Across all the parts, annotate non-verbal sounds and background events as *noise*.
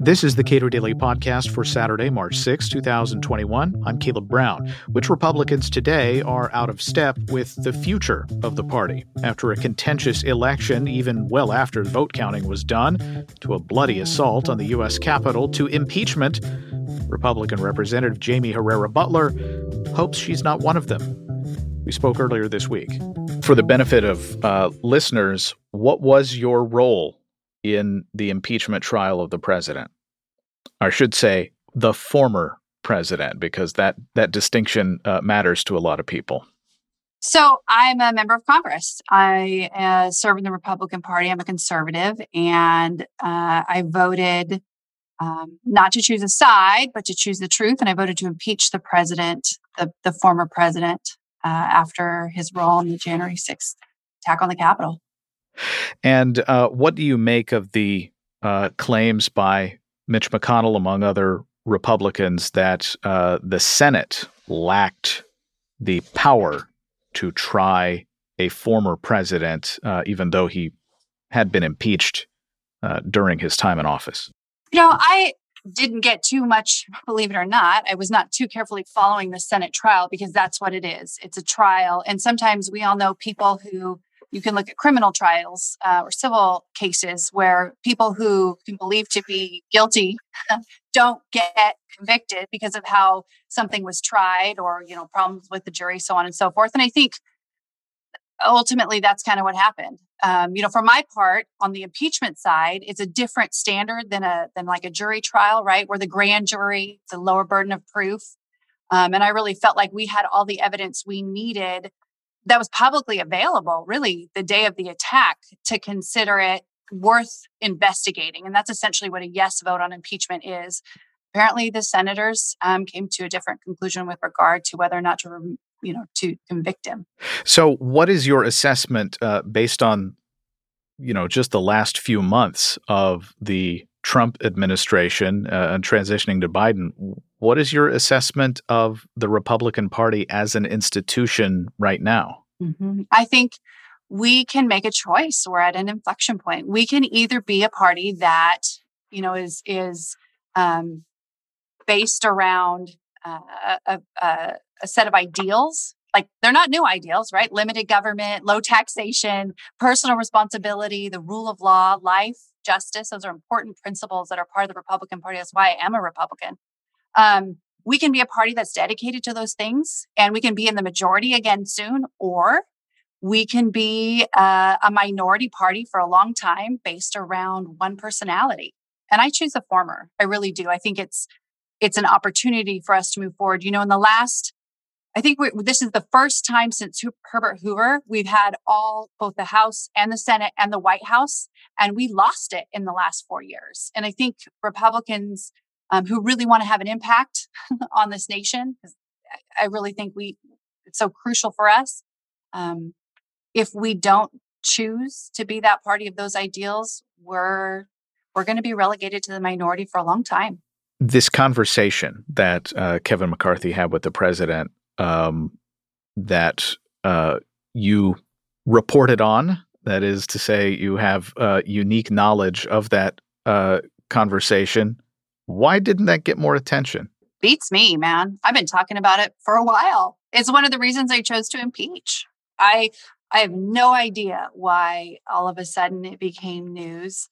This is the Cato Daily Podcast for Saturday, March 6, 2021. I'm Caleb Brown. Which Republicans today are out of step with the future of the party after a contentious election, even well after vote counting was done, to a bloody assault on the U.S. Capitol, to impeachment? Republican Representative Jaime Herrera Beutler hopes she's not one of them. We spoke earlier this week. For the benefit of uh, listeners, what was your role in the impeachment trial of the president. I should say the former president, because that that distinction uh, matters to a lot of people. So I'm a member of Congress. I uh, serve in the Republican Party. I'm a conservative, and uh, I voted um, not to choose a side, but to choose the truth. And I voted to impeach the president, the, the former president, uh, after his role in the January 6th attack on the Capitol. And uh, what do you make of the uh, claims by Mitch McConnell, among other Republicans, that uh, the Senate lacked the power to try a former president, uh, even though he had been impeached uh, during his time in office? You know, I didn't get too much, believe it or not. I was not too carefully following the Senate trial because that's what it is. It's a trial. And sometimes we all know people who you can look at criminal trials uh, or civil cases where people who can believe to be guilty *laughs* don't get convicted because of how something was tried or you know problems with the jury so on and so forth. And i think ultimately that's kind of what happened. Um, you know for my part on the impeachment side it's a different standard than a than like a jury trial right where the grand jury the lower burden of proof. Um, and i really felt like we had all the evidence we needed that was publicly available really the day of the attack to consider it worth investigating. And that's essentially what a yes vote on impeachment is. Apparently, the senators um, came to a different conclusion with regard to whether or not to, you know, to convict him. So, what is your assessment uh, based on, you know, just the last few months of the Trump administration uh, and transitioning to Biden? What is your assessment of the Republican Party as an institution right now? Mm-hmm. I think we can make a choice. We're at an inflection point. We can either be a party that you know is is um, based around uh, a, a, a set of ideals like they're not new ideals, right? Limited government, low taxation, personal responsibility, the rule of law, life, justice. Those are important principles that are part of the Republican Party. That's why I am a Republican. Um, we can be a party that's dedicated to those things and we can be in the majority again soon, or we can be uh, a minority party for a long time based around one personality. And I choose the former. I really do. I think it's it's an opportunity for us to move forward. You know, in the last, I think this is the first time since Herbert Hoover we've had all both the House and the Senate and the White House, and we lost it in the last four years. And I think Republicans um, who really want to have an impact *laughs* on this nation. I really think we it's so crucial for us. Um, if we don't choose to be that party of those ideals, we're we're going to be relegated to the minority for a long time. This conversation that uh, Kevin McCarthy had with the president, um, that uh, you reported on, that is to say, you have uh, unique knowledge of that uh, conversation. Why didn't that get more attention? Beats me, man. I've been talking about it for a while. It's one of the reasons I chose to impeach. I I have no idea why all of a sudden it became news.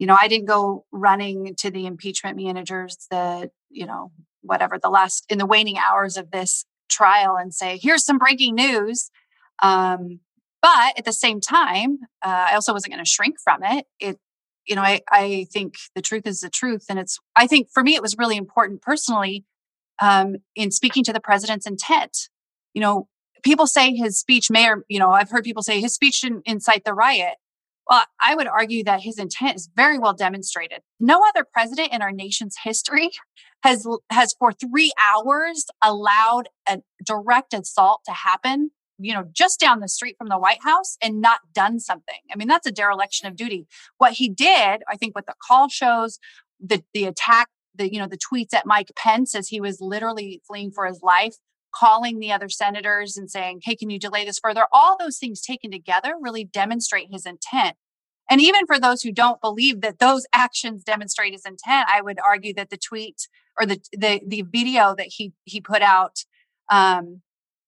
You know, I didn't go running to the impeachment managers the, you know, whatever the last in the waning hours of this trial and say, here's some breaking news. Um, but at the same time, uh, I also wasn't going to shrink from it. It you know, I, I think the truth is the truth. And it's, I think for me, it was really important personally um, in speaking to the president's intent. You know, people say his speech may or, you know, I've heard people say his speech didn't incite the riot. Well, I would argue that his intent is very well demonstrated. No other president in our nation's history *laughs* has has for 3 hours allowed a direct assault to happen you know, just down the street from the White House and not done something. I mean, that's a dereliction of duty. What he did, I think, what the call shows, the the attack, the you know, the tweets at Mike Pence as he was literally fleeing for his life, calling the other senators and saying, "Hey, can you delay this further?" All those things taken together really demonstrate his intent. And even for those who don't believe that those *laughs* actions demonstrate his intent, I would argue that the tweet or the the, the video that he he put out um,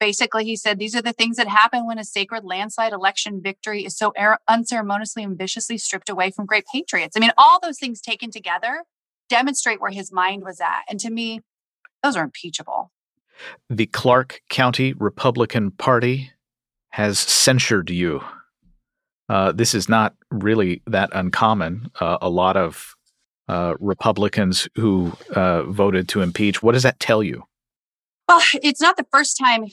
basically he said these are the things that happen when a sacred landslide election victory is so unceremoniously and viciously stripped away from great patriots. I mean, all those things taken together demonstrate where his mind was at. And to me, those are impeachable. The Clark County Republican Party has censured you. Uh, this is not really that uncommon. Uh, a lot of uh, Republicans who uh, voted to impeach. What does that tell you? Well, it's not the first time.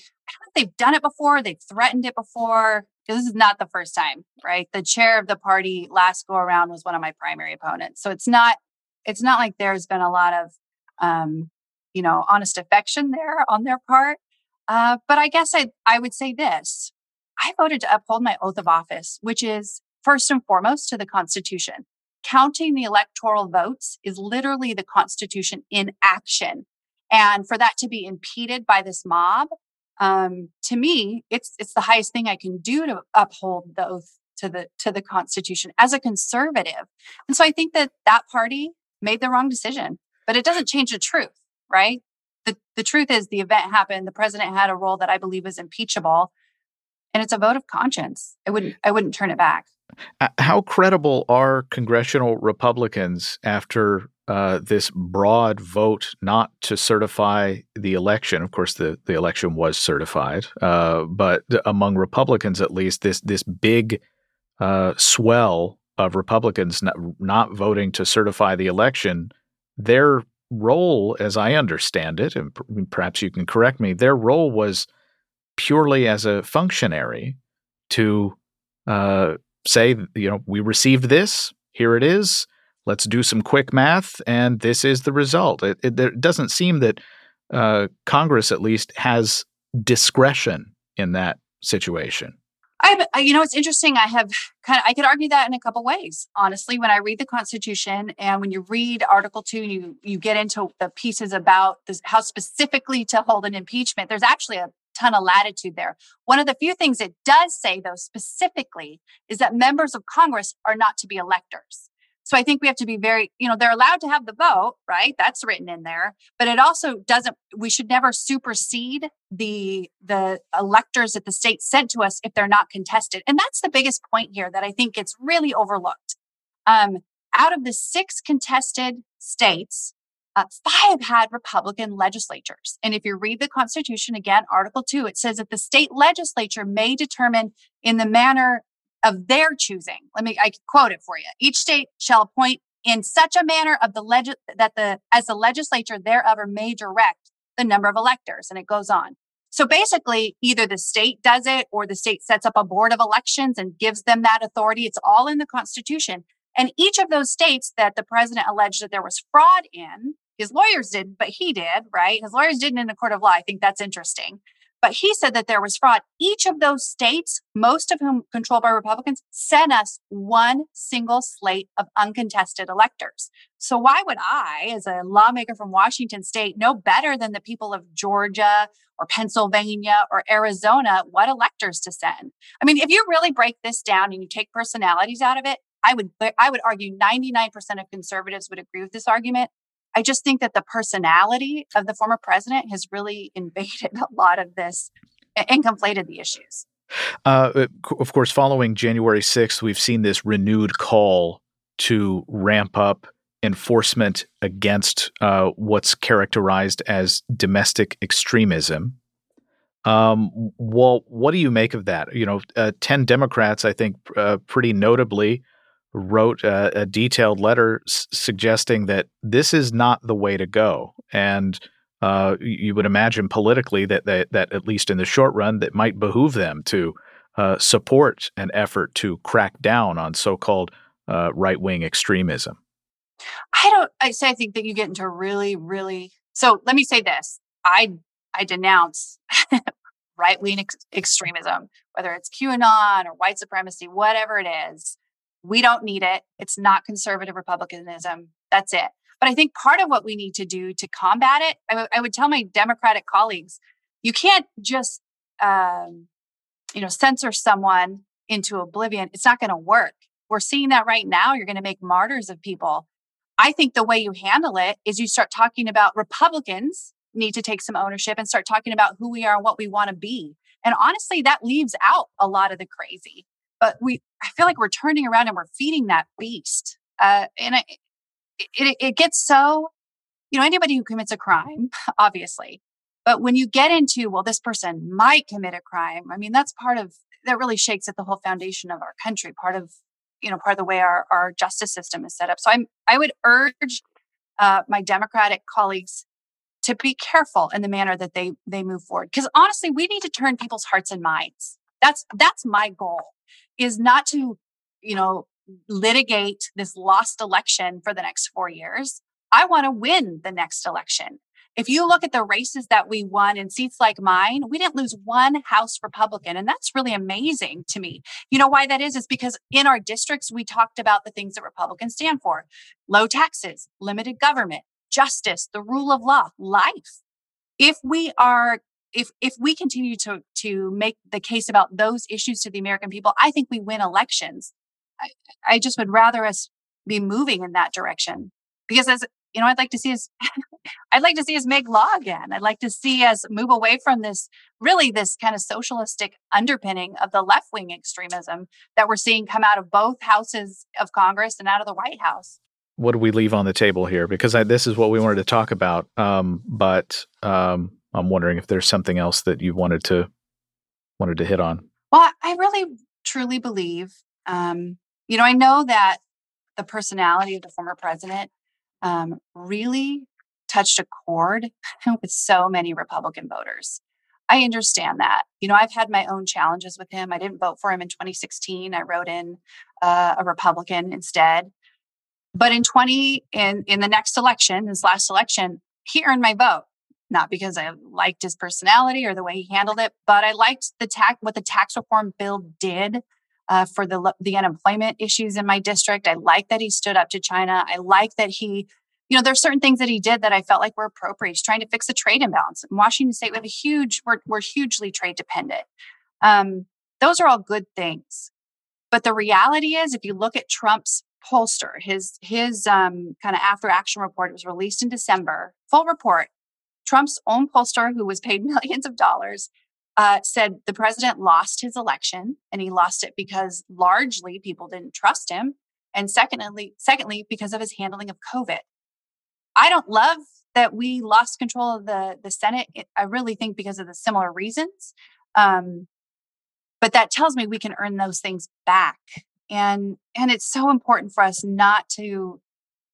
They've done it before. They've threatened it before. This is not the first time, right? The chair of the party last go around was one of my primary opponents. So it's not. It's not like there's been a lot of, um, you know, honest affection there on their part. Uh, but I guess I I would say this: I voted to uphold my oath of office, which is first and foremost to the Constitution. Counting the electoral votes is literally the Constitution in action. And for that to be impeded by this mob, um, to me, it's it's the highest thing I can do to uphold the oath to the to the Constitution as a conservative. And so I think that that party made the wrong decision, but it doesn't change the truth, right? The the truth is the event happened. The president had a role that I believe is impeachable, and it's a vote of conscience. I wouldn't I wouldn't turn it back. How credible are congressional Republicans after uh, this broad vote not to certify the election? Of course, the, the election was certified, uh, but among Republicans at least, this this big uh, swell of Republicans not, not voting to certify the election, their role, as I understand it, and perhaps you can correct me, their role was purely as a functionary to uh, say, you know, we received this, here it is, let's do some quick math, and this is the result. It, it, it doesn't seem that uh, Congress, at least, has discretion in that situation. I, you know, it's interesting. I have kind of, I could argue that in a couple ways. Honestly, when I read the Constitution and when you read Article Two, you you get into the pieces about this, how specifically to hold an impeachment. There's actually a ton of latitude there. One of the few things it does say, though, specifically, is that members of Congress are not to be electors. So I think we have to be very, you know, they're allowed to have the vote, right? That's written in there, but it also doesn't. We should never supersede the the electors that the state sent to us if they're not contested, and that's the biggest point here that I think gets really overlooked. Um, out of the six contested states, uh, five had Republican legislatures. And if you read the Constitution again, Article 2, it says that the state legislature may determine in the manner of their choosing. Let me, I quote it for you. Each state shall appoint in such a manner of the leg that the, as the legislature thereof may direct the number of electors. And it goes on. So basically, either the state does it or the state sets up a board of elections and gives them that authority. It's all in the Constitution. And each of those states that the president alleged that there was fraud in, his lawyers didn't, but he did, right? His lawyers didn't in a court of law. I think that's interesting. But he said that there was fraud. Each of those states, most of whom controlled by Republicans, sent us one single slate of uncontested electors. So why would I, as a lawmaker from Washington state, know better than the people of Georgia or Pennsylvania or Arizona what electors to send? I mean, if you really break this down and you take personalities out of it, I would I would argue 99% of conservatives would agree with this argument. I just think that the personality of the former president has really *laughs* invaded a lot of this and conflated the issues. Uh, uh of course, following January 6th, we've seen this renewed call to ramp up enforcement against uh, what's characterized as domestic extremism. Um, well, what do you make of that? You know, uh, 10 Democrats, I think, uh, pretty notably wrote a, a detailed letter s- suggesting that this is not the way to go, and uh, you would imagine politically that, that that at least in the short run, that might behoove them to uh, support an effort to crack down on so-called uh, right-wing extremism. I don't. I say I think that you get into really, really. So let me say this: I I denounce *laughs* right wing ex- extremism, whether it's QAnon or white supremacy, whatever it is. We don't need it. It's not conservative republicanism. That's it. But I think part of what we need to do to combat it, I, w- I would tell my Democratic colleagues, you can't just, um, you know, censor someone into oblivion. It's not going to work. We're seeing that right now. You're going to make martyrs of people. I think the way you handle it is you start talking about Republicans need to take some ownership and start talking about who we are and what we want to be. And honestly, that leaves out a lot of the crazy. But we, I feel like we're turning around and we're feeding that beast. Uh, and it, it, gets so, you know, anybody who commits a crime, *laughs* obviously. But when you get into, well, this person might commit a crime, I mean, that's part of, that really shakes at the whole foundation of our country, part of, you know, part of the way our, our justice system is set up. So I'm, I would urge uh, my Democratic colleagues to be careful in the manner that they they move forward because honestly we need to turn people's hearts and minds that's that's my goal is not to you know litigate this lost election for the next 4 years i want to win the next election if you look at the races that we won in seats like mine, we didn't lose one House Republican. And that's really amazing to me. You know why that is? Is because in our districts, we talked about the things that Republicans stand for low taxes, limited government, justice, the rule of law, life. If we are if if we continue to to make the case about those issues to the American people, I think we win elections. I, I just would rather us be moving in that direction because as you know, I'd like to see us *laughs* I'd like to see us make law again. I'd like to see us move away from this really this kind of socialistic underpinning of the left wing extremism that we're seeing come out of both houses of Congress and out of the White House what do we leave on the table here? Because I, this is what we wanted to talk about. Um, but um, I'm wondering if there's something else that you wanted to wanted to hit on. Well, I really truly believe, um, you know, I know that the personality of the former president um, really touched a chord *laughs* with so many Republican voters. I understand that. You know, I've had my own challenges with him. I didn't vote for him in 2016. I wrote in uh, a Republican instead. But in 20, in, in the next election, his last election, he earned my vote. Not because I liked his personality or the way he handled it, but I liked the tax, what the tax reform bill did uh, for the the unemployment issues in my district. I like that he stood up to China. I like that he, you know, there's certain things that he did that I felt like were appropriate. He's trying to fix the trade imbalance. In Washington State, we have a huge, we're, we're hugely trade dependent. Um, those are all good things. But the reality is, if you look at Trump's pollster, his his um, kind of after action report it was released in December. Full report. Trump's own pollster, who was paid *laughs* millions of dollars, uh, said the president lost his election, and he lost it because largely people didn't trust him, and secondly, secondly because of his handling of COVID. I don't love that we lost control of the the Senate. I really think because of the similar reasons. Um, but that tells me we can earn those things back and and it's so important for us not to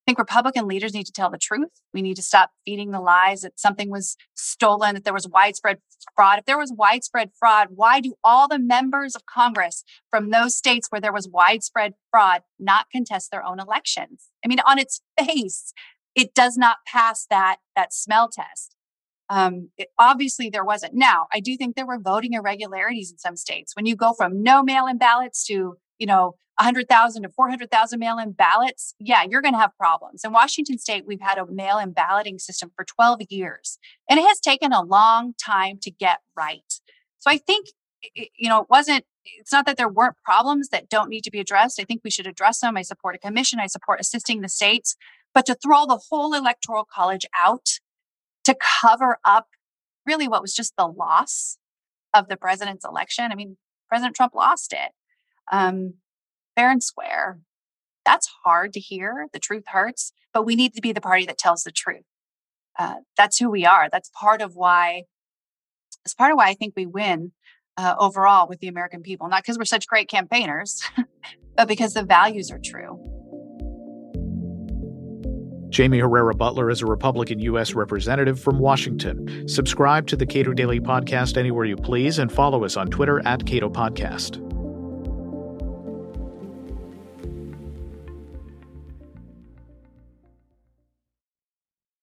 think Republican leaders need to tell the truth. We need to stop feeding the lies that something was stolen, that there was widespread fraud. If there was widespread fraud, why do all the members of Congress from those states where there was widespread fraud not contest their own elections? I mean, on its *laughs* face, it does not pass that that smell test. Um, it, obviously, there wasn't. Now, I do think there were voting irregularities in some states. When you go from no mail-in ballots to you know 100,000 to 400,000 mail in ballots, yeah, you're going to have problems. In Washington state, we've had a mail in balloting system for 12 years, and it has taken a long time to get right. So I think, you know, it wasn't, it's not that there weren't problems that don't need to be addressed. I think we should address them. I support a commission, I support assisting the states, but to throw the whole electoral college out to cover up really what was just the loss of the president's election. I mean, President Trump lost it. Um, fair and square. That's hard to hear. The truth hurts, but we need to be the party that tells the truth. Uh, that's who we are. That's part of why. It's part of why I think we win uh, overall with the American people. Not because we're such great campaigners, *laughs* but because the values are true. Jaime Herrera Beutler is a Republican U.S. Representative from Washington. Subscribe to the Cato Daily Podcast anywhere you please and follow us on Twitter at Cato Podcast.